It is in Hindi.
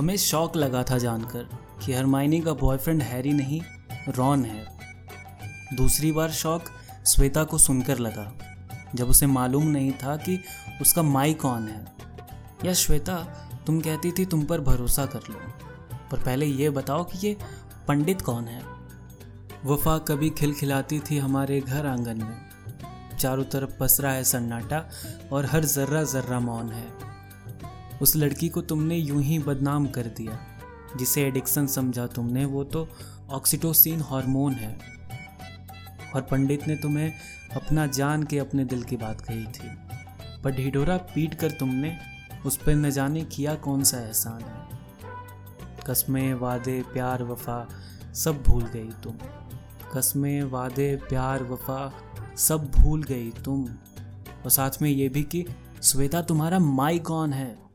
हमें शौक लगा था जानकर कि हरमाइनी का बॉयफ्रेंड हैरी नहीं, रॉन है। दूसरी बार शौक श्वेता को सुनकर लगा, जब उसे मालूम नहीं था कि उसका माई कौन है। या श्वेता, तुम कहती थी तुम पर भरोसा कर लो, पर पहले ये बताओ कि ये पंडित कौन है। वफा कभी खिलखिलाती थी हमारे घर आँगन में। चारों तरफ़ पसरा है सन्नाटा और हर जर्रा जर्रा मौन है। उस लड़की को तुमने यूँ ही बदनाम कर दिया। जिसे एडिक्शन समझा तुमने, वो तो ऑक्सीटोसिन हार्मोन है। और पंडित ने तुम्हें अपना जान के अपने दिल की बात कही थी। पर ढिडोरा पीट कर तुमने उस पर न जाने किया कौन सा एहसान है। कस्में, वादे, प्यार, वफा, सब भूल गई तुम। कस्में, वादे, प्यार, वफा, सब भूल गई तुम। और साथ में ये भी कि श्वेता तुम्हारा माई कौन है?